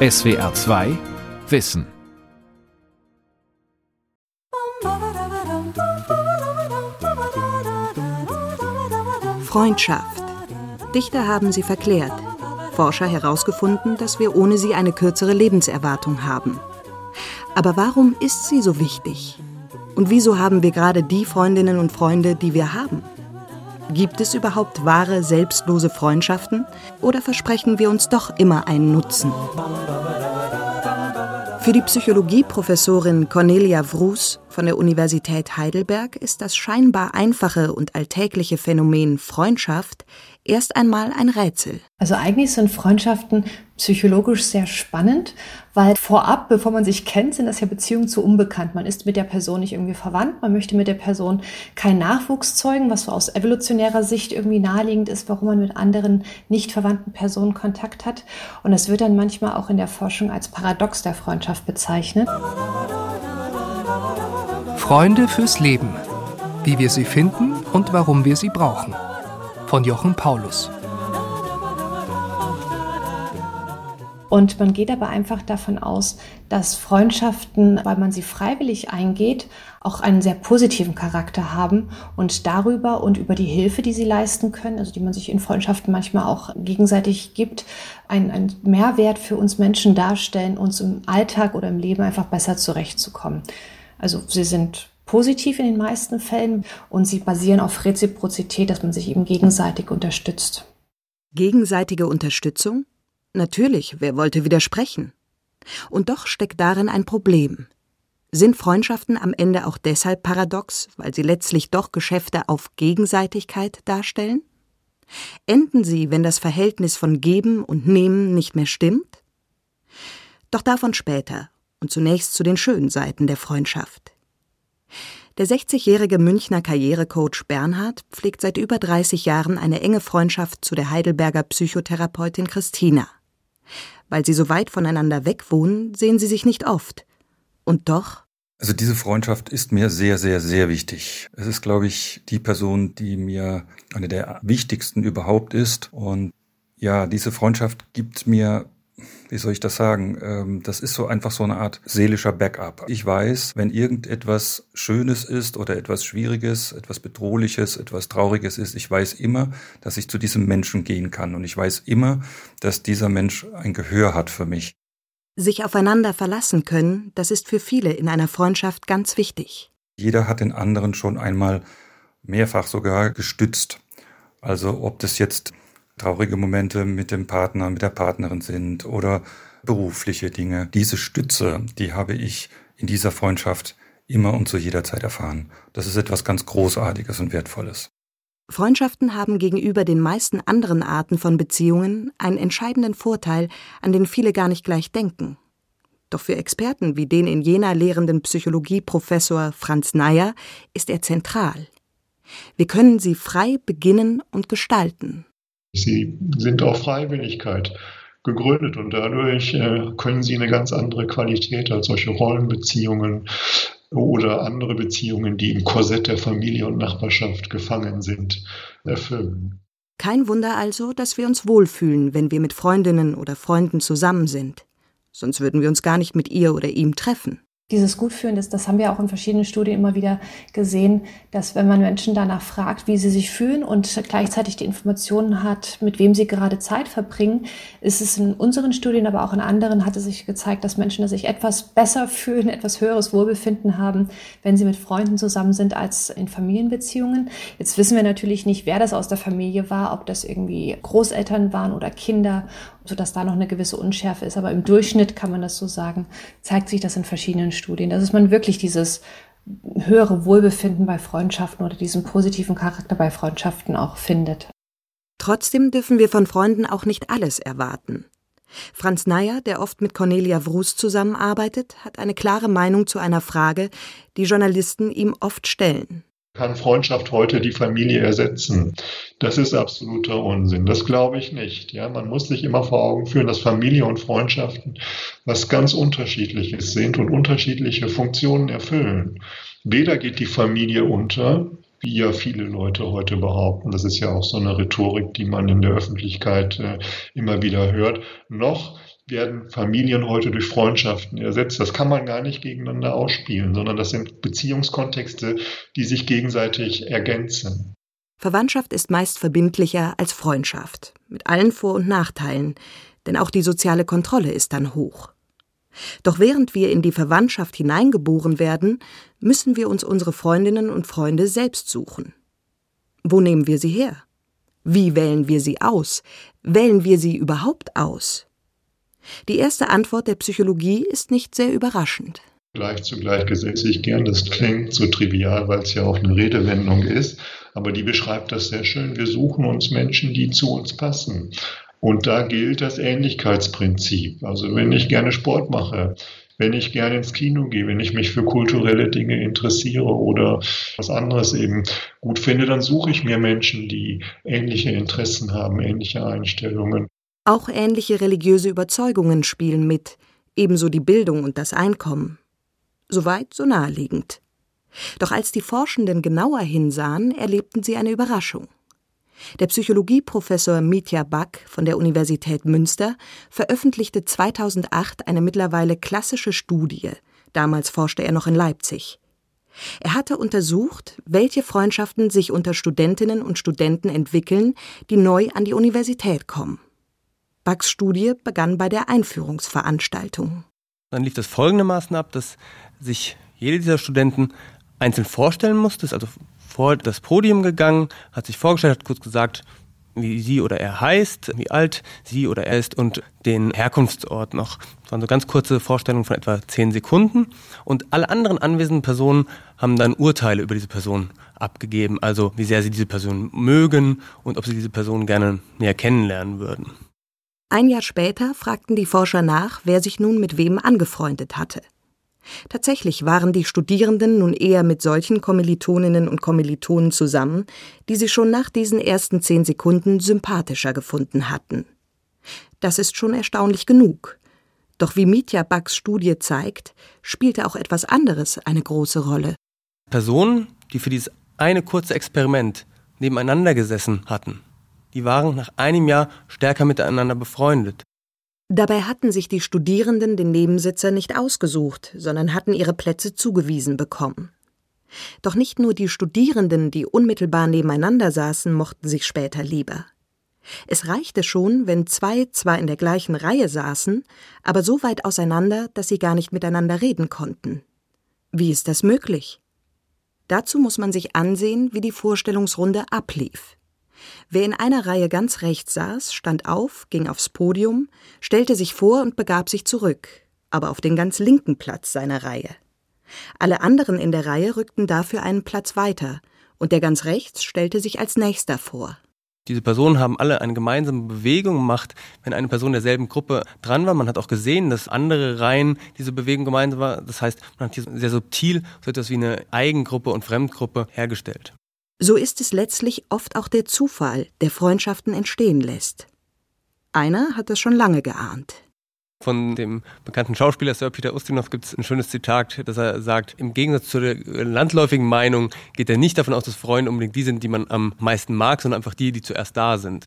SWR 2 Wissen. Freundschaft. Dichter haben sie verklärt. Forscher herausgefunden, dass wir ohne sie eine kürzere Lebenserwartung haben. Aber warum ist sie so wichtig? Und wieso haben wir gerade die Freundinnen und Freunde, die wir haben? Gibt es überhaupt wahre, selbstlose Freundschaften? Oder versprechen wir uns doch immer einen Nutzen? Für die Psychologieprofessorin Cornelia Wruß von der Universität Heidelberg ist das scheinbar einfache und alltägliche Phänomen Freundschaft erst einmal ein Rätsel. Also eigentlich sind Freundschaften psychologisch sehr spannend, weil vorab, bevor man sich kennt, sind das ja Beziehungen zu unbekannt. Man ist mit der Person nicht irgendwie verwandt, man möchte mit der Person keinen Nachwuchs zeugen, was so aus evolutionärer Sicht irgendwie naheliegend ist, warum man mit anderen nicht verwandten Personen Kontakt hat. Und das wird dann manchmal auch in der Forschung als Paradox der Freundschaft bezeichnet. Freunde fürs Leben. Wie wir sie finden und warum wir sie brauchen. Von Jochen Paulus. Und man geht aber einfach davon aus, dass Freundschaften, weil man sie freiwillig eingeht, auch einen sehr positiven Charakter haben und darüber und über die Hilfe, die sie leisten können, also die man sich in Freundschaften manchmal auch gegenseitig gibt, einen, Mehrwert für uns Menschen darstellen, uns im Alltag oder im Leben einfach besser zurechtzukommen. Also sie sind positiv in den meisten Fällen und sie basieren auf Reziprozität, dass man sich eben gegenseitig unterstützt. Gegenseitige Unterstützung? Natürlich, wer wollte widersprechen? Und doch steckt darin ein Problem. Sind Freundschaften am Ende auch deshalb paradox, weil sie letztlich doch Geschäfte auf Gegenseitigkeit darstellen? Enden sie, wenn das Verhältnis von Geben und Nehmen nicht mehr stimmt? Doch davon später und zunächst zu den schönen Seiten der Freundschaft. Der 60-jährige Münchner Karrierecoach Bernhard pflegt seit über 30 Jahren eine enge Freundschaft zu der Heidelberger Psychotherapeutin Christina. Weil sie so weit voneinander weg wohnen, sehen sie sich nicht oft. Und doch also diese Freundschaft ist mir sehr, sehr, sehr wichtig. Es ist, glaube ich, die Person, die mir eine der wichtigsten überhaupt ist. Und ja, diese Freundschaft gibt mir wie soll ich das sagen? Ähm, das ist so einfach so eine Art seelischer Backup. Ich weiß, wenn irgendetwas Schönes ist oder etwas Schwieriges, etwas Bedrohliches, etwas Trauriges ist, ich weiß immer, dass ich zu diesem Menschen gehen kann. Und ich weiß immer, dass dieser Mensch ein Gehör hat für mich. Sich aufeinander verlassen können, das ist für viele in einer Freundschaft ganz wichtig. Jeder hat den anderen schon einmal mehrfach sogar gestützt. Also ob das jetzt traurige Momente mit dem Partner, mit der Partnerin sind oder berufliche Dinge. Diese Stütze, die habe ich in dieser Freundschaft immer und zu jeder Zeit erfahren. Das ist etwas ganz Großartiges und Wertvolles. Freundschaften haben gegenüber den meisten anderen Arten von Beziehungen einen entscheidenden Vorteil, an den viele gar nicht gleich denken. Doch für Experten wie den in Jena lehrenden Psychologieprofessor Franz Neyer ist er zentral. Wir können sie frei beginnen und gestalten. Sie sind auf Freiwilligkeit gegründet und dadurch äh, können sie eine ganz andere Qualität als solche Rollenbeziehungen oder andere Beziehungen, die im Korsett der Familie und Nachbarschaft gefangen sind, erfüllen. Kein Wunder also, dass wir uns wohlfühlen, wenn wir mit Freundinnen oder Freunden zusammen sind. Sonst würden wir uns gar nicht mit ihr oder ihm treffen. Dieses Gutfühlen, das, das haben wir auch in verschiedenen Studien immer wieder gesehen, dass wenn man Menschen danach fragt, wie sie sich fühlen und gleichzeitig die Informationen hat, mit wem sie gerade Zeit verbringen, ist es in unseren Studien, aber auch in anderen, hat es sich gezeigt, dass Menschen sich etwas besser fühlen, etwas höheres Wohlbefinden haben, wenn sie mit Freunden zusammen sind, als in Familienbeziehungen. Jetzt wissen wir natürlich nicht, wer das aus der Familie war, ob das irgendwie Großeltern waren oder Kinder sodass da noch eine gewisse Unschärfe ist. Aber im Durchschnitt kann man das so sagen, zeigt sich das in verschiedenen Studien, dass man wirklich dieses höhere Wohlbefinden bei Freundschaften oder diesen positiven Charakter bei Freundschaften auch findet. Trotzdem dürfen wir von Freunden auch nicht alles erwarten. Franz Neyer, der oft mit Cornelia Wrus zusammenarbeitet, hat eine klare Meinung zu einer Frage, die Journalisten ihm oft stellen kann Freundschaft heute die Familie ersetzen. Das ist absoluter Unsinn. Das glaube ich nicht. Ja, man muss sich immer vor Augen führen, dass Familie und Freundschaften was ganz Unterschiedliches sind und unterschiedliche Funktionen erfüllen. Weder geht die Familie unter, wie ja viele Leute heute behaupten. Das ist ja auch so eine Rhetorik, die man in der Öffentlichkeit äh, immer wieder hört. Noch werden Familien heute durch Freundschaften ersetzt. Das kann man gar nicht gegeneinander ausspielen, sondern das sind Beziehungskontexte, die sich gegenseitig ergänzen. Verwandtschaft ist meist verbindlicher als Freundschaft, mit allen Vor- und Nachteilen, denn auch die soziale Kontrolle ist dann hoch. Doch während wir in die Verwandtschaft hineingeboren werden, müssen wir uns unsere Freundinnen und Freunde selbst suchen. Wo nehmen wir sie her? Wie wählen wir sie aus? Wählen wir sie überhaupt aus? Die erste Antwort der Psychologie ist nicht sehr überraschend. Gleich zu gleich gesetze ich gern. Das klingt so trivial, weil es ja auch eine Redewendung ist. Aber die beschreibt das sehr schön. Wir suchen uns Menschen, die zu uns passen. Und da gilt das Ähnlichkeitsprinzip. Also wenn ich gerne Sport mache, wenn ich gerne ins Kino gehe, wenn ich mich für kulturelle Dinge interessiere oder was anderes eben gut finde, dann suche ich mir Menschen, die ähnliche Interessen haben, ähnliche Einstellungen. Auch ähnliche religiöse Überzeugungen spielen mit, ebenso die Bildung und das Einkommen. Soweit so naheliegend. Doch als die Forschenden genauer hinsahen, erlebten sie eine Überraschung. Der Psychologieprofessor Mitya Back von der Universität Münster veröffentlichte 2008 eine mittlerweile klassische Studie. Damals forschte er noch in Leipzig. Er hatte untersucht, welche Freundschaften sich unter Studentinnen und Studenten entwickeln, die neu an die Universität kommen. Backs Studie begann bei der Einführungsveranstaltung. Dann lief das folgendermaßen ab, dass sich jede dieser Studenten einzeln vorstellen musste, ist also vor das Podium gegangen, hat sich vorgestellt, hat kurz gesagt, wie sie oder er heißt, wie alt sie oder er ist und den Herkunftsort noch. Das waren so ganz kurze Vorstellungen von etwa zehn Sekunden. Und alle anderen anwesenden Personen haben dann Urteile über diese Person abgegeben, also wie sehr sie diese Person mögen und ob sie diese Person gerne näher kennenlernen würden. Ein Jahr später fragten die Forscher nach, wer sich nun mit wem angefreundet hatte. Tatsächlich waren die Studierenden nun eher mit solchen Kommilitoninnen und Kommilitonen zusammen, die sie schon nach diesen ersten zehn Sekunden sympathischer gefunden hatten. Das ist schon erstaunlich genug. Doch wie Mitya Backs Studie zeigt, spielte auch etwas anderes eine große Rolle. Personen, die für dieses eine kurze Experiment nebeneinander gesessen hatten, die waren nach einem Jahr stärker miteinander befreundet. Dabei hatten sich die Studierenden den Nebensitzer nicht ausgesucht, sondern hatten ihre Plätze zugewiesen bekommen. Doch nicht nur die Studierenden, die unmittelbar nebeneinander saßen, mochten sich später lieber. Es reichte schon, wenn zwei zwar in der gleichen Reihe saßen, aber so weit auseinander, dass sie gar nicht miteinander reden konnten. Wie ist das möglich? Dazu muss man sich ansehen, wie die Vorstellungsrunde ablief. Wer in einer Reihe ganz rechts saß, stand auf, ging aufs Podium, stellte sich vor und begab sich zurück, aber auf den ganz linken Platz seiner Reihe. Alle anderen in der Reihe rückten dafür einen Platz weiter, und der ganz rechts stellte sich als nächster vor. Diese Personen haben alle eine gemeinsame Bewegung gemacht, wenn eine Person derselben Gruppe dran war. Man hat auch gesehen, dass andere Reihen diese Bewegung gemeinsam war. Das heißt, man hat hier sehr subtil so etwas wie eine Eigengruppe und Fremdgruppe hergestellt. So ist es letztlich oft auch der Zufall, der Freundschaften entstehen lässt. Einer hat das schon lange geahnt. Von dem bekannten Schauspieler Sir Peter Ustinov gibt es ein schönes Zitat, das er sagt, im Gegensatz zur landläufigen Meinung geht er nicht davon aus, dass Freunde unbedingt die sind, die man am meisten mag, sondern einfach die, die zuerst da sind.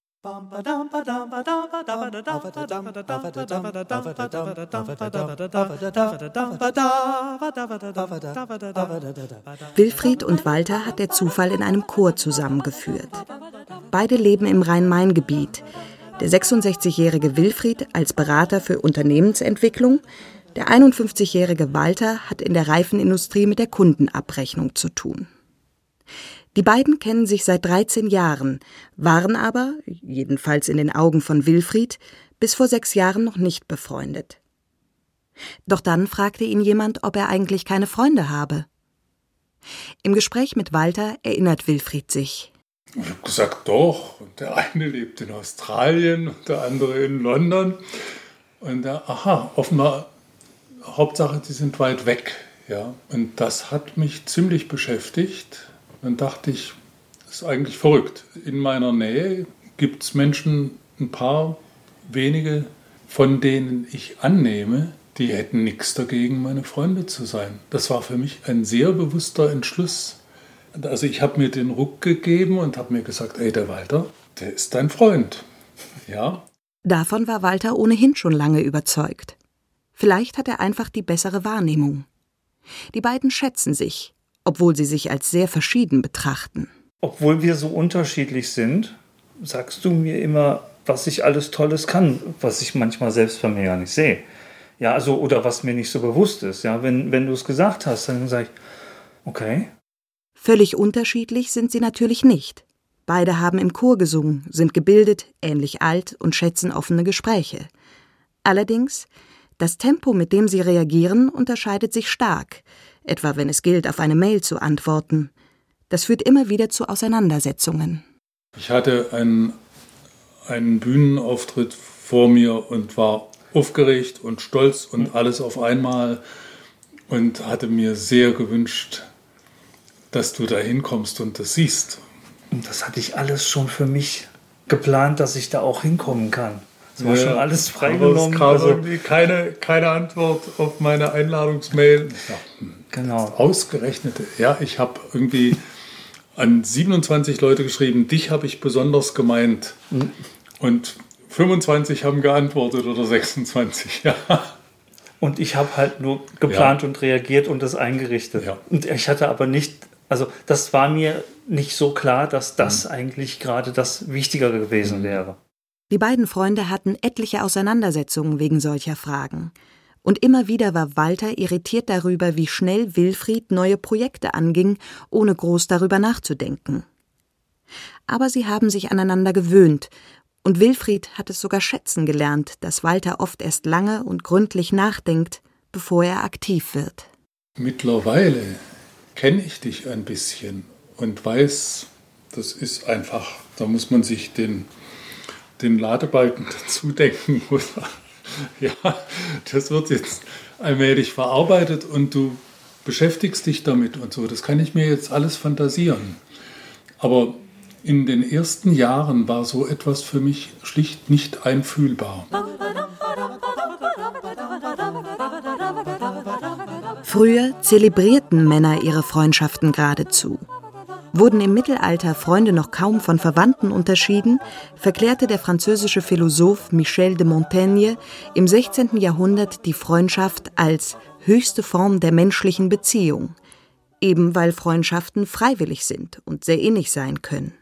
Wilfried und Walter hat der Zufall in einem Chor zusammengeführt. Beide leben im Rhein-Main-Gebiet. Der 66-jährige Wilfried als Berater für Unternehmensentwicklung, der 51-jährige Walter hat in der Reifenindustrie mit der Kundenabrechnung zu tun. Die beiden kennen sich seit 13 Jahren, waren aber, jedenfalls in den Augen von Wilfried, bis vor sechs Jahren noch nicht befreundet. Doch dann fragte ihn jemand, ob er eigentlich keine Freunde habe. Im Gespräch mit Walter erinnert Wilfried sich. Ich habe gesagt, doch. Und der eine lebt in Australien und der andere in London. Und der, aha, offenbar, Hauptsache, die sind weit weg. Ja. Und das hat mich ziemlich beschäftigt dann dachte ich, das ist eigentlich verrückt. In meiner Nähe gibt es Menschen, ein paar wenige, von denen ich annehme, die hätten nichts dagegen, meine Freunde zu sein. Das war für mich ein sehr bewusster Entschluss. Also ich habe mir den Ruck gegeben und habe mir gesagt, ey, der Walter, der ist dein Freund. Ja. Davon war Walter ohnehin schon lange überzeugt. Vielleicht hat er einfach die bessere Wahrnehmung. Die beiden schätzen sich, obwohl sie sich als sehr verschieden betrachten. Obwohl wir so unterschiedlich sind, sagst du mir immer, was ich alles Tolles kann, was ich manchmal selbst von mir gar nicht sehe. Ja, also, oder was mir nicht so bewusst ist. Ja, wenn, wenn du es gesagt hast, dann sage ich, okay. Völlig unterschiedlich sind sie natürlich nicht. Beide haben im Chor gesungen, sind gebildet, ähnlich alt und schätzen offene Gespräche. Allerdings, das Tempo, mit dem sie reagieren, unterscheidet sich stark, etwa wenn es gilt, auf eine Mail zu antworten. Das führt immer wieder zu Auseinandersetzungen. Ich hatte einen, einen Bühnenauftritt vor mir und war aufgeregt und stolz und alles auf einmal und hatte mir sehr gewünscht, dass du da hinkommst und das siehst. Und das hatte ich alles schon für mich geplant, dass ich da auch hinkommen kann. Das war ja, schon alles freigenommen. Es also, irgendwie keine, keine Antwort auf meine Einladungsmail. Genau. Ausgerechnet. Ja, ich habe irgendwie an 27 Leute geschrieben, dich habe ich besonders gemeint. Mhm. Und 25 haben geantwortet oder 26, ja. Und ich habe halt nur geplant ja. und reagiert und das eingerichtet. Ja. Und ich hatte aber nicht, also das war mir nicht so klar, dass das mhm. eigentlich gerade das Wichtigere gewesen mhm. wäre. Die beiden Freunde hatten etliche Auseinandersetzungen wegen solcher Fragen. Und immer wieder war Walter irritiert darüber, wie schnell Wilfried neue Projekte anging, ohne groß darüber nachzudenken. Aber sie haben sich aneinander gewöhnt und Wilfried hat es sogar schätzen gelernt, dass Walter oft erst lange und gründlich nachdenkt, bevor er aktiv wird. Mittlerweile kenne ich dich ein bisschen und weiß, das ist einfach, da muss man sich den, den Ladebalken dazu denken. ja, das wird jetzt allmählich verarbeitet und du beschäftigst dich damit und so. Das kann ich mir jetzt alles fantasieren. Aber in den ersten Jahren war so etwas für mich schlicht nicht einfühlbar. Früher zelebrierten Männer ihre Freundschaften geradezu. Wurden im Mittelalter Freunde noch kaum von Verwandten unterschieden, verklärte der französische Philosoph Michel de Montaigne im 16. Jahrhundert die Freundschaft als höchste Form der menschlichen Beziehung, eben weil Freundschaften freiwillig sind und sehr innig sein können.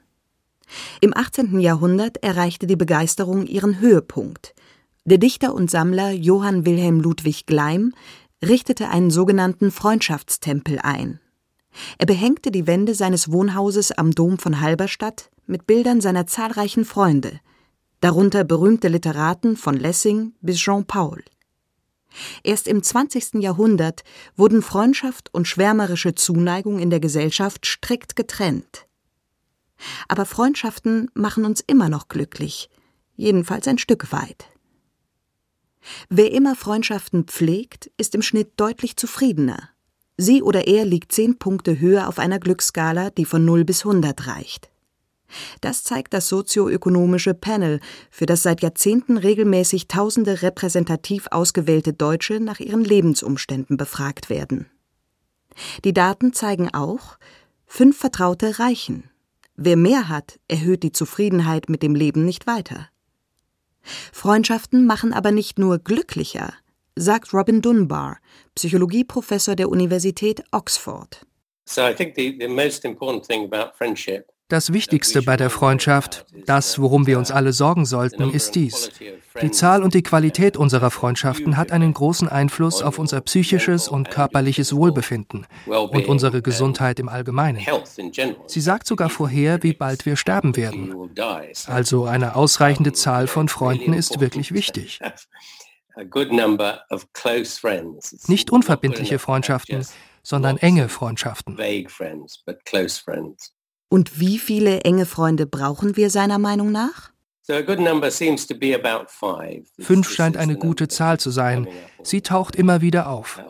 Im 18. Jahrhundert erreichte die Begeisterung ihren Höhepunkt. Der Dichter und Sammler Johann Wilhelm Ludwig Gleim richtete einen sogenannten Freundschaftstempel ein. Er behängte die Wände seines Wohnhauses am Dom von Halberstadt mit Bildern seiner zahlreichen Freunde, darunter berühmte Literaten von Lessing bis Jean Paul. Erst im 20. Jahrhundert wurden Freundschaft und schwärmerische Zuneigung in der Gesellschaft strikt getrennt. Aber Freundschaften machen uns immer noch glücklich, jedenfalls ein Stück weit. Wer immer Freundschaften pflegt, ist im Schnitt deutlich zufriedener. Sie oder er liegt zehn Punkte höher auf einer Glücksskala, die von 0 bis 100 reicht. Das zeigt das sozioökonomische Panel, für das seit Jahrzehnten regelmäßig tausende repräsentativ ausgewählte Deutsche nach ihren Lebensumständen befragt werden. Die Daten zeigen auch, fünf Vertraute reichen. Wer mehr hat, erhöht die Zufriedenheit mit dem Leben nicht weiter. Freundschaften machen aber nicht nur glücklicher, sagt Robin Dunbar, Psychologieprofessor der Universität Oxford. So I think the, the most important thing about friendship das Wichtigste bei der Freundschaft, das, worum wir uns alle sorgen sollten, ist dies. Die Zahl und die Qualität unserer Freundschaften hat einen großen Einfluss auf unser psychisches und körperliches Wohlbefinden und unsere Gesundheit im Allgemeinen. Sie sagt sogar vorher, wie bald wir sterben werden. Also eine ausreichende Zahl von Freunden ist wirklich wichtig. Nicht unverbindliche Freundschaften, sondern enge Freundschaften. Und wie viele enge Freunde brauchen wir seiner Meinung nach? Fünf scheint eine gute Zahl zu sein. Sie taucht immer wieder auf.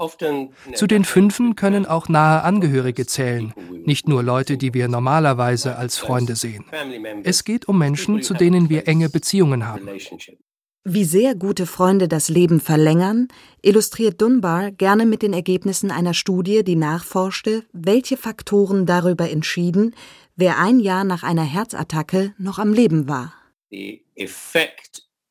Zu den Fünfen können auch nahe Angehörige zählen, nicht nur Leute, die wir normalerweise als Freunde sehen. Es geht um Menschen, zu denen wir enge Beziehungen haben. Wie sehr gute Freunde das Leben verlängern, illustriert Dunbar gerne mit den Ergebnissen einer Studie, die nachforschte, welche Faktoren darüber entschieden, wer ein Jahr nach einer Herzattacke noch am Leben war.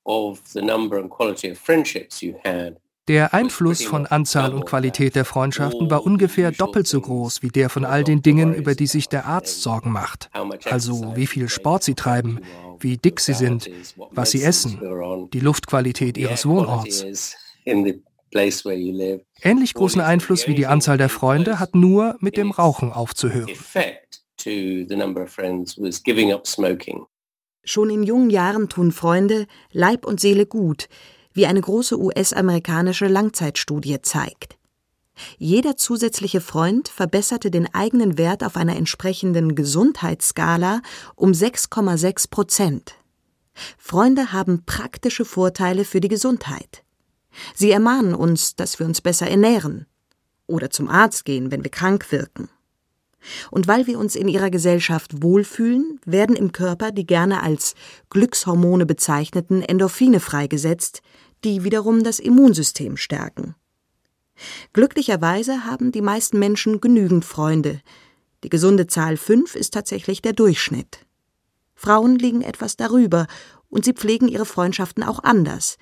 of the number and quality of friendships you had der Einfluss von Anzahl und Qualität der Freundschaften war ungefähr doppelt so groß wie der von all den Dingen, über die sich der Arzt Sorgen macht. Also wie viel Sport sie treiben, wie dick sie sind, was sie essen, die Luftqualität ihres Wohnorts. Ähnlich großen Einfluss wie die Anzahl der Freunde hat nur mit dem Rauchen aufzuhören. Schon in jungen Jahren tun Freunde Leib und Seele gut, wie eine große US-amerikanische Langzeitstudie zeigt. Jeder zusätzliche Freund verbesserte den eigenen Wert auf einer entsprechenden Gesundheitsskala um 6,6 Prozent. Freunde haben praktische Vorteile für die Gesundheit. Sie ermahnen uns, dass wir uns besser ernähren oder zum Arzt gehen, wenn wir krank wirken. Und weil wir uns in ihrer Gesellschaft wohlfühlen, werden im Körper die gerne als Glückshormone bezeichneten Endorphine freigesetzt, die wiederum das Immunsystem stärken. Glücklicherweise haben die meisten Menschen genügend Freunde. Die gesunde Zahl fünf ist tatsächlich der Durchschnitt. Frauen liegen etwas darüber und sie pflegen ihre Freundschaften auch anders,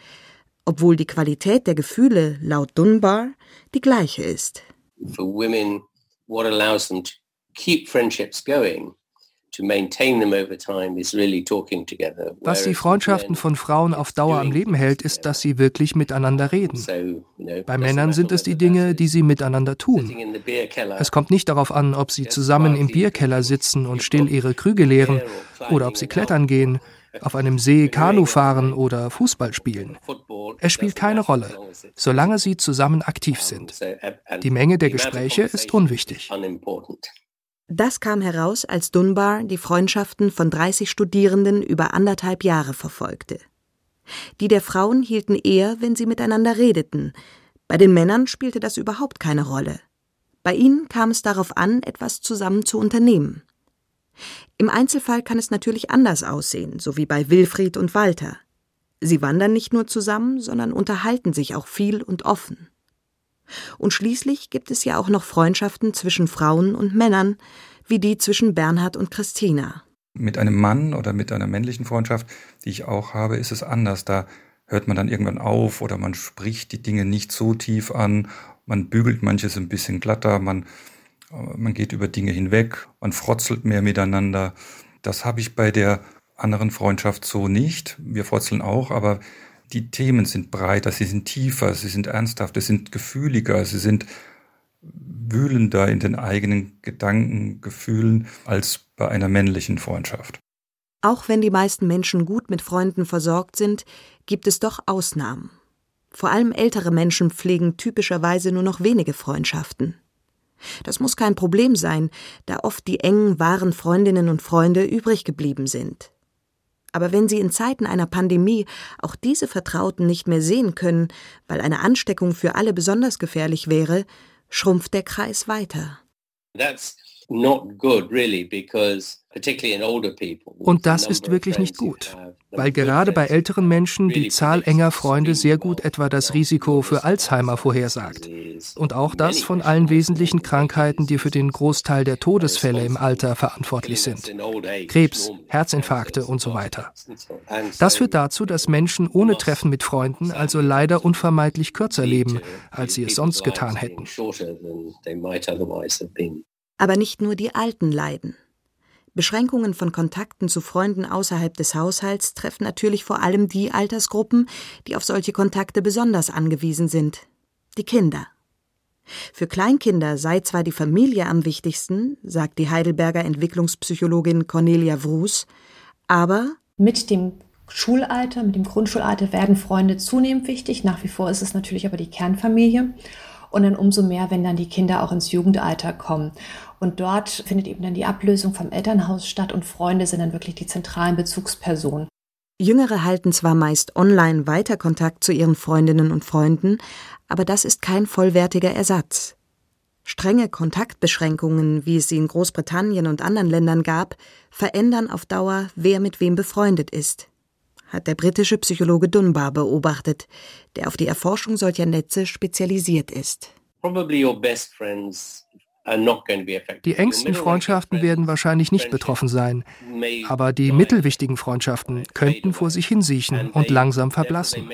obwohl die Qualität der Gefühle laut Dunbar die gleiche ist. For women, what allows them to keep friendships going was die Freundschaften von Frauen auf Dauer am Leben hält, ist, dass sie wirklich miteinander reden. Bei Männern sind es die Dinge, die sie miteinander tun. Es kommt nicht darauf an, ob sie zusammen im Bierkeller sitzen und still ihre Krüge leeren oder ob sie klettern gehen, auf einem See Kanu fahren oder Fußball spielen. Es spielt keine Rolle, solange sie zusammen aktiv sind. Die Menge der Gespräche ist unwichtig. Das kam heraus, als Dunbar die Freundschaften von 30 Studierenden über anderthalb Jahre verfolgte. Die der Frauen hielten eher, wenn sie miteinander redeten. Bei den Männern spielte das überhaupt keine Rolle. Bei ihnen kam es darauf an, etwas zusammen zu unternehmen. Im Einzelfall kann es natürlich anders aussehen, so wie bei Wilfried und Walter. Sie wandern nicht nur zusammen, sondern unterhalten sich auch viel und offen. Und schließlich gibt es ja auch noch Freundschaften zwischen Frauen und Männern, wie die zwischen Bernhard und Christina. Mit einem Mann oder mit einer männlichen Freundschaft, die ich auch habe, ist es anders. Da hört man dann irgendwann auf oder man spricht die Dinge nicht so tief an, man bügelt manches ein bisschen glatter, man, man geht über Dinge hinweg, man frotzelt mehr miteinander. Das habe ich bei der anderen Freundschaft so nicht. Wir frotzeln auch, aber die Themen sind breiter, sie sind tiefer, sie sind ernsthafter, sie sind gefühliger, sie sind wühlender in den eigenen Gedanken, Gefühlen als bei einer männlichen Freundschaft. Auch wenn die meisten Menschen gut mit Freunden versorgt sind, gibt es doch Ausnahmen. Vor allem ältere Menschen pflegen typischerweise nur noch wenige Freundschaften. Das muss kein Problem sein, da oft die engen, wahren Freundinnen und Freunde übrig geblieben sind. Aber wenn Sie in Zeiten einer Pandemie auch diese Vertrauten nicht mehr sehen können, weil eine Ansteckung für alle besonders gefährlich wäre, schrumpft der Kreis weiter. That's not good really because und das ist wirklich nicht gut, weil gerade bei älteren Menschen die Zahl enger Freunde sehr gut etwa das Risiko für Alzheimer vorhersagt. Und auch das von allen wesentlichen Krankheiten, die für den Großteil der Todesfälle im Alter verantwortlich sind. Krebs, Herzinfarkte und so weiter. Das führt dazu, dass Menschen ohne Treffen mit Freunden also leider unvermeidlich kürzer leben, als sie es sonst getan hätten. Aber nicht nur die Alten leiden. Beschränkungen von Kontakten zu Freunden außerhalb des Haushalts treffen natürlich vor allem die Altersgruppen, die auf solche Kontakte besonders angewiesen sind die Kinder. Für Kleinkinder sei zwar die Familie am wichtigsten, sagt die Heidelberger Entwicklungspsychologin Cornelia Wruß, aber mit dem Schulalter, mit dem Grundschulalter werden Freunde zunehmend wichtig. Nach wie vor ist es natürlich aber die Kernfamilie und dann umso mehr, wenn dann die Kinder auch ins Jugendalter kommen. Und dort findet eben dann die Ablösung vom Elternhaus statt und Freunde sind dann wirklich die zentralen Bezugspersonen. Jüngere halten zwar meist online weiter Kontakt zu ihren Freundinnen und Freunden, aber das ist kein vollwertiger Ersatz. Strenge Kontaktbeschränkungen, wie es sie in Großbritannien und anderen Ländern gab, verändern auf Dauer, wer mit wem befreundet ist, hat der britische Psychologe Dunbar beobachtet, der auf die Erforschung solcher Netze spezialisiert ist. Die engsten Freundschaften werden wahrscheinlich nicht betroffen sein, aber die mittelwichtigen Freundschaften könnten vor sich hinsiechen und langsam verblassen.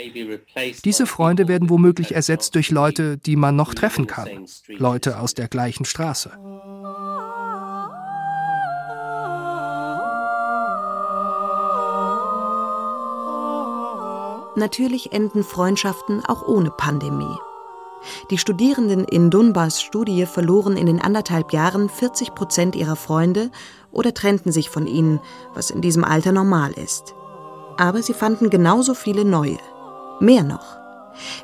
Diese Freunde werden womöglich ersetzt durch Leute, die man noch treffen kann, Leute aus der gleichen Straße. Natürlich enden Freundschaften auch ohne Pandemie. Die Studierenden in Dunbars Studie verloren in den anderthalb Jahren 40 Prozent ihrer Freunde oder trennten sich von ihnen, was in diesem Alter normal ist. Aber sie fanden genauso viele neue. Mehr noch.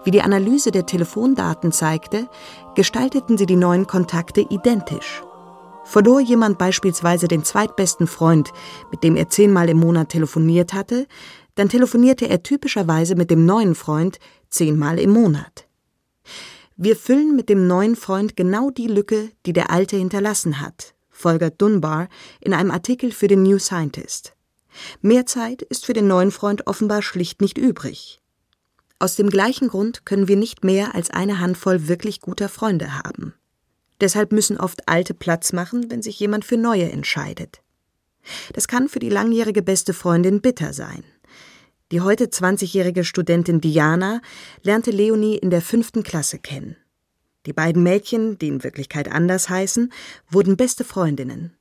Wie die Analyse der Telefondaten zeigte, gestalteten sie die neuen Kontakte identisch. Verlor jemand beispielsweise den zweitbesten Freund, mit dem er zehnmal im Monat telefoniert hatte, dann telefonierte er typischerweise mit dem neuen Freund zehnmal im Monat. Wir füllen mit dem neuen Freund genau die Lücke, die der alte hinterlassen hat, folgert Dunbar in einem Artikel für den New Scientist. Mehr Zeit ist für den neuen Freund offenbar schlicht nicht übrig. Aus dem gleichen Grund können wir nicht mehr als eine Handvoll wirklich guter Freunde haben. Deshalb müssen oft Alte Platz machen, wenn sich jemand für Neue entscheidet. Das kann für die langjährige beste Freundin bitter sein. Die heute 20-jährige Studentin Diana lernte Leonie in der fünften Klasse kennen. Die beiden Mädchen, die in Wirklichkeit anders heißen, wurden beste Freundinnen.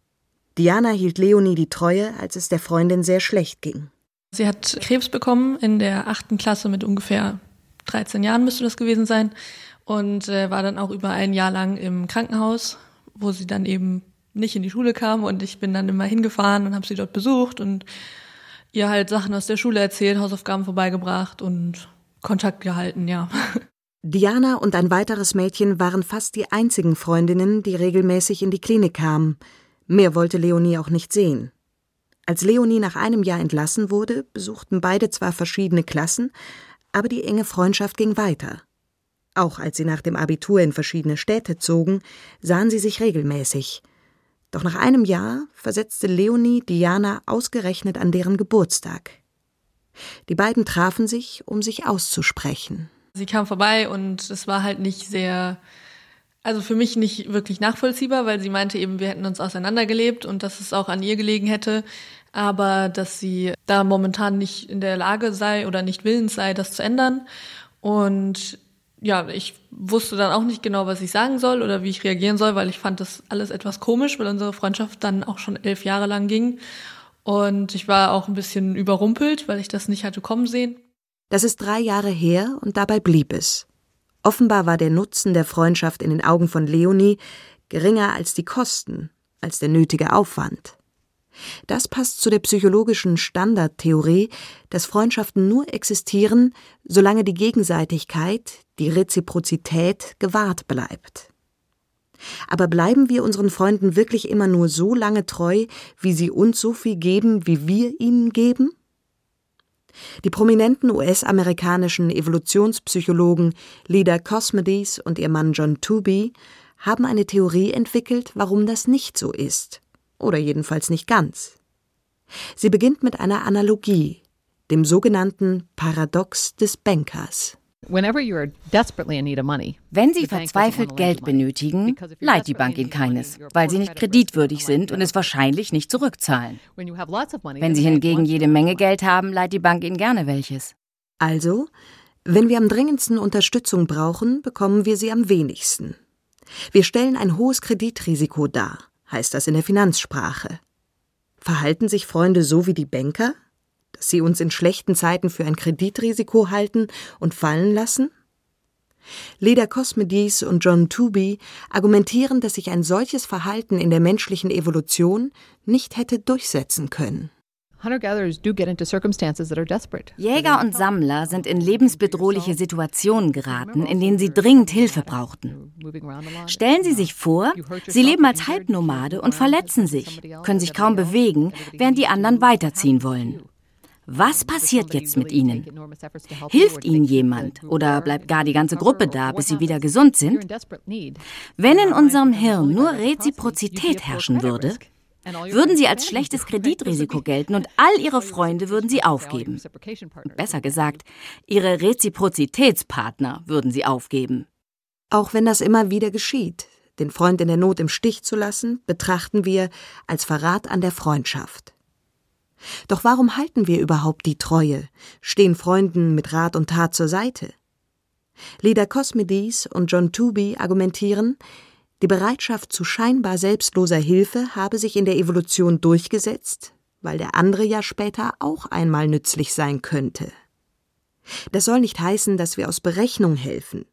Diana hielt Leonie die Treue, als es der Freundin sehr schlecht ging. Sie hat Krebs bekommen in der achten Klasse mit ungefähr 13 Jahren müsste das gewesen sein und äh, war dann auch über ein Jahr lang im Krankenhaus, wo sie dann eben nicht in die Schule kam und ich bin dann immer hingefahren und habe sie dort besucht und ihr halt Sachen aus der Schule erzählt, Hausaufgaben vorbeigebracht und Kontakt gehalten, ja. Diana und ein weiteres Mädchen waren fast die einzigen Freundinnen, die regelmäßig in die Klinik kamen. Mehr wollte Leonie auch nicht sehen. Als Leonie nach einem Jahr entlassen wurde, besuchten beide zwar verschiedene Klassen, aber die enge Freundschaft ging weiter. Auch als sie nach dem Abitur in verschiedene Städte zogen, sahen sie sich regelmäßig – doch nach einem Jahr versetzte Leonie Diana ausgerechnet an deren Geburtstag. Die beiden trafen sich, um sich auszusprechen. Sie kam vorbei und es war halt nicht sehr, also für mich nicht wirklich nachvollziehbar, weil sie meinte eben, wir hätten uns auseinandergelebt und dass es auch an ihr gelegen hätte, aber dass sie da momentan nicht in der Lage sei oder nicht willens sei, das zu ändern. Und ja, ich wusste dann auch nicht genau, was ich sagen soll oder wie ich reagieren soll, weil ich fand das alles etwas komisch, weil unsere Freundschaft dann auch schon elf Jahre lang ging. Und ich war auch ein bisschen überrumpelt, weil ich das nicht hatte kommen sehen. Das ist drei Jahre her und dabei blieb es. Offenbar war der Nutzen der Freundschaft in den Augen von Leonie geringer als die Kosten, als der nötige Aufwand. Das passt zu der psychologischen Standardtheorie, dass Freundschaften nur existieren, solange die Gegenseitigkeit, die Reziprozität gewahrt bleibt. Aber bleiben wir unseren Freunden wirklich immer nur so lange treu, wie sie uns so viel geben, wie wir ihnen geben? Die prominenten US-amerikanischen Evolutionspsychologen Lida Cosmides und ihr Mann John Tooby haben eine Theorie entwickelt, warum das nicht so ist oder jedenfalls nicht ganz. Sie beginnt mit einer Analogie, dem sogenannten Paradox des Bankers. Wenn Sie verzweifelt Geld benötigen, leiht die Bank Ihnen keines, weil Sie nicht kreditwürdig sind und es wahrscheinlich nicht zurückzahlen. Wenn Sie hingegen jede Menge Geld haben, leiht die Bank Ihnen gerne welches. Also, wenn wir am dringendsten Unterstützung brauchen, bekommen wir sie am wenigsten. Wir stellen ein hohes Kreditrisiko dar heißt das in der Finanzsprache. Verhalten sich Freunde so wie die Banker, dass sie uns in schlechten Zeiten für ein Kreditrisiko halten und fallen lassen? Leda Cosmides und John Tooby argumentieren, dass sich ein solches Verhalten in der menschlichen Evolution nicht hätte durchsetzen können. Jäger und Sammler sind in lebensbedrohliche Situationen geraten, in denen sie dringend Hilfe brauchten. Stellen Sie sich vor, Sie leben als Halbnomade und verletzen sich, können sich kaum bewegen, während die anderen weiterziehen wollen. Was passiert jetzt mit ihnen? Hilft ihnen jemand oder bleibt gar die ganze Gruppe da, bis sie wieder gesund sind? Wenn in unserem Hirn nur Reziprozität herrschen würde, würden sie als schlechtes Kreditrisiko gelten und all ihre Freunde würden sie aufgeben. Besser gesagt, ihre Reziprozitätspartner würden sie aufgeben. Auch wenn das immer wieder geschieht, den Freund in der Not im Stich zu lassen, betrachten wir als Verrat an der Freundschaft. Doch warum halten wir überhaupt die Treue, stehen Freunden mit Rat und Tat zur Seite? Leda Cosmides und John Tooby argumentieren, die Bereitschaft zu scheinbar selbstloser Hilfe habe sich in der Evolution durchgesetzt, weil der andere ja später auch einmal nützlich sein könnte. Das soll nicht heißen, dass wir aus Berechnung helfen.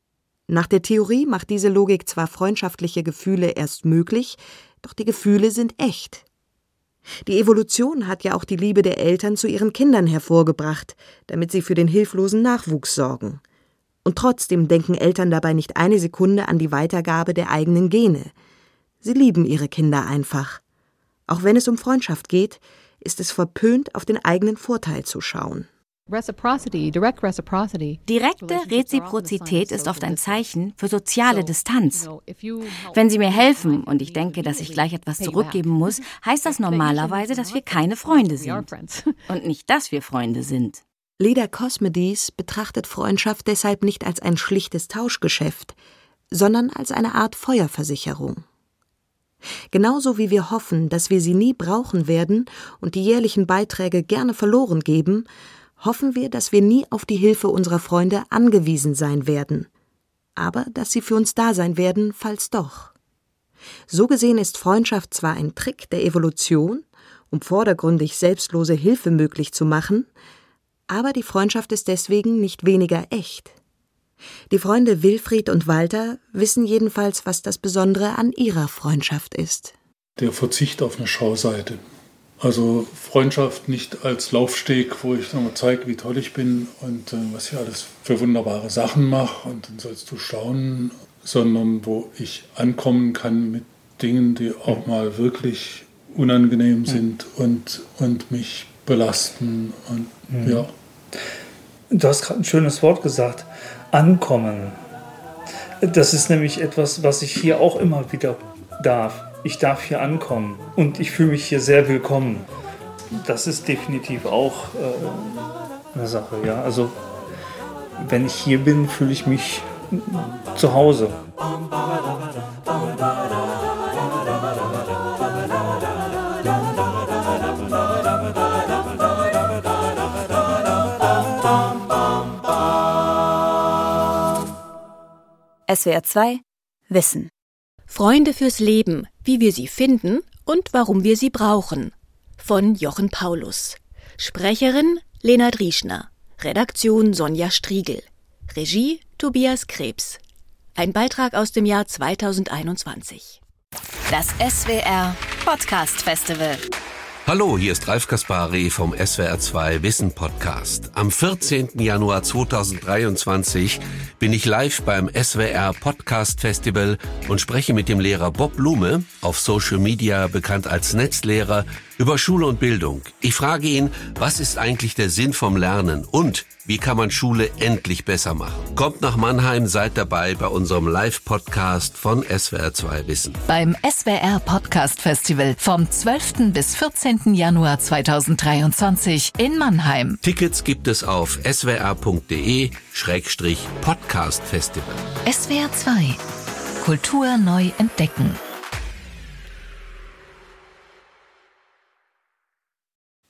Nach der Theorie macht diese Logik zwar freundschaftliche Gefühle erst möglich, doch die Gefühle sind echt. Die Evolution hat ja auch die Liebe der Eltern zu ihren Kindern hervorgebracht, damit sie für den hilflosen Nachwuchs sorgen. Und trotzdem denken Eltern dabei nicht eine Sekunde an die Weitergabe der eigenen Gene. Sie lieben ihre Kinder einfach. Auch wenn es um Freundschaft geht, ist es verpönt, auf den eigenen Vorteil zu schauen. Direkte Reziprozität ist oft ein Zeichen für soziale Distanz. Wenn Sie mir helfen und ich denke, dass ich gleich etwas zurückgeben muss, heißt das normalerweise, dass wir keine Freunde sind. Und nicht, dass wir Freunde sind. Leda Cosmedis betrachtet Freundschaft deshalb nicht als ein schlichtes Tauschgeschäft, sondern als eine Art Feuerversicherung. Genauso wie wir hoffen, dass wir sie nie brauchen werden und die jährlichen Beiträge gerne verloren geben, hoffen wir, dass wir nie auf die Hilfe unserer Freunde angewiesen sein werden, aber dass sie für uns da sein werden, falls doch. So gesehen ist Freundschaft zwar ein Trick der Evolution, um vordergründig selbstlose Hilfe möglich zu machen, aber die Freundschaft ist deswegen nicht weniger echt. Die Freunde Wilfried und Walter wissen jedenfalls, was das Besondere an ihrer Freundschaft ist. Der Verzicht auf eine Schauseite. Also Freundschaft nicht als Laufsteg, wo ich nochmal zeige, wie toll ich bin und äh, was ich alles für wunderbare Sachen mache und dann sollst du staunen, sondern wo ich ankommen kann mit Dingen, die auch mal wirklich unangenehm sind und, und mich belasten und mhm. ja. Du hast gerade ein schönes Wort gesagt, ankommen. Das ist nämlich etwas, was ich hier auch immer wieder darf ich darf hier ankommen und ich fühle mich hier sehr willkommen. Das ist definitiv auch äh, eine Sache, ja. Also wenn ich hier bin, fühle ich mich zu Hause. SWR 2 Wissen Freunde fürs Leben, wie wir sie finden und warum wir sie brauchen. Von Jochen Paulus. Sprecherin Lena Drieschner. Redaktion Sonja Striegel. Regie Tobias Krebs. Ein Beitrag aus dem Jahr 2021. Das SWR Podcast Festival. Hallo, hier ist Ralf Kaspari vom SWR2 Wissen Podcast. Am 14. Januar 2023 bin ich live beim SWR Podcast Festival und spreche mit dem Lehrer Bob Blume, auf Social Media bekannt als Netzlehrer, über Schule und Bildung. Ich frage ihn, was ist eigentlich der Sinn vom Lernen und wie kann man Schule endlich besser machen? Kommt nach Mannheim, seid dabei bei unserem Live-Podcast von SWR2 Wissen. Beim SWR Podcast Festival vom 12. bis 14. Januar 2023 in Mannheim. Tickets gibt es auf swr.de-podcast Festival. SWR 2 Kultur neu entdecken.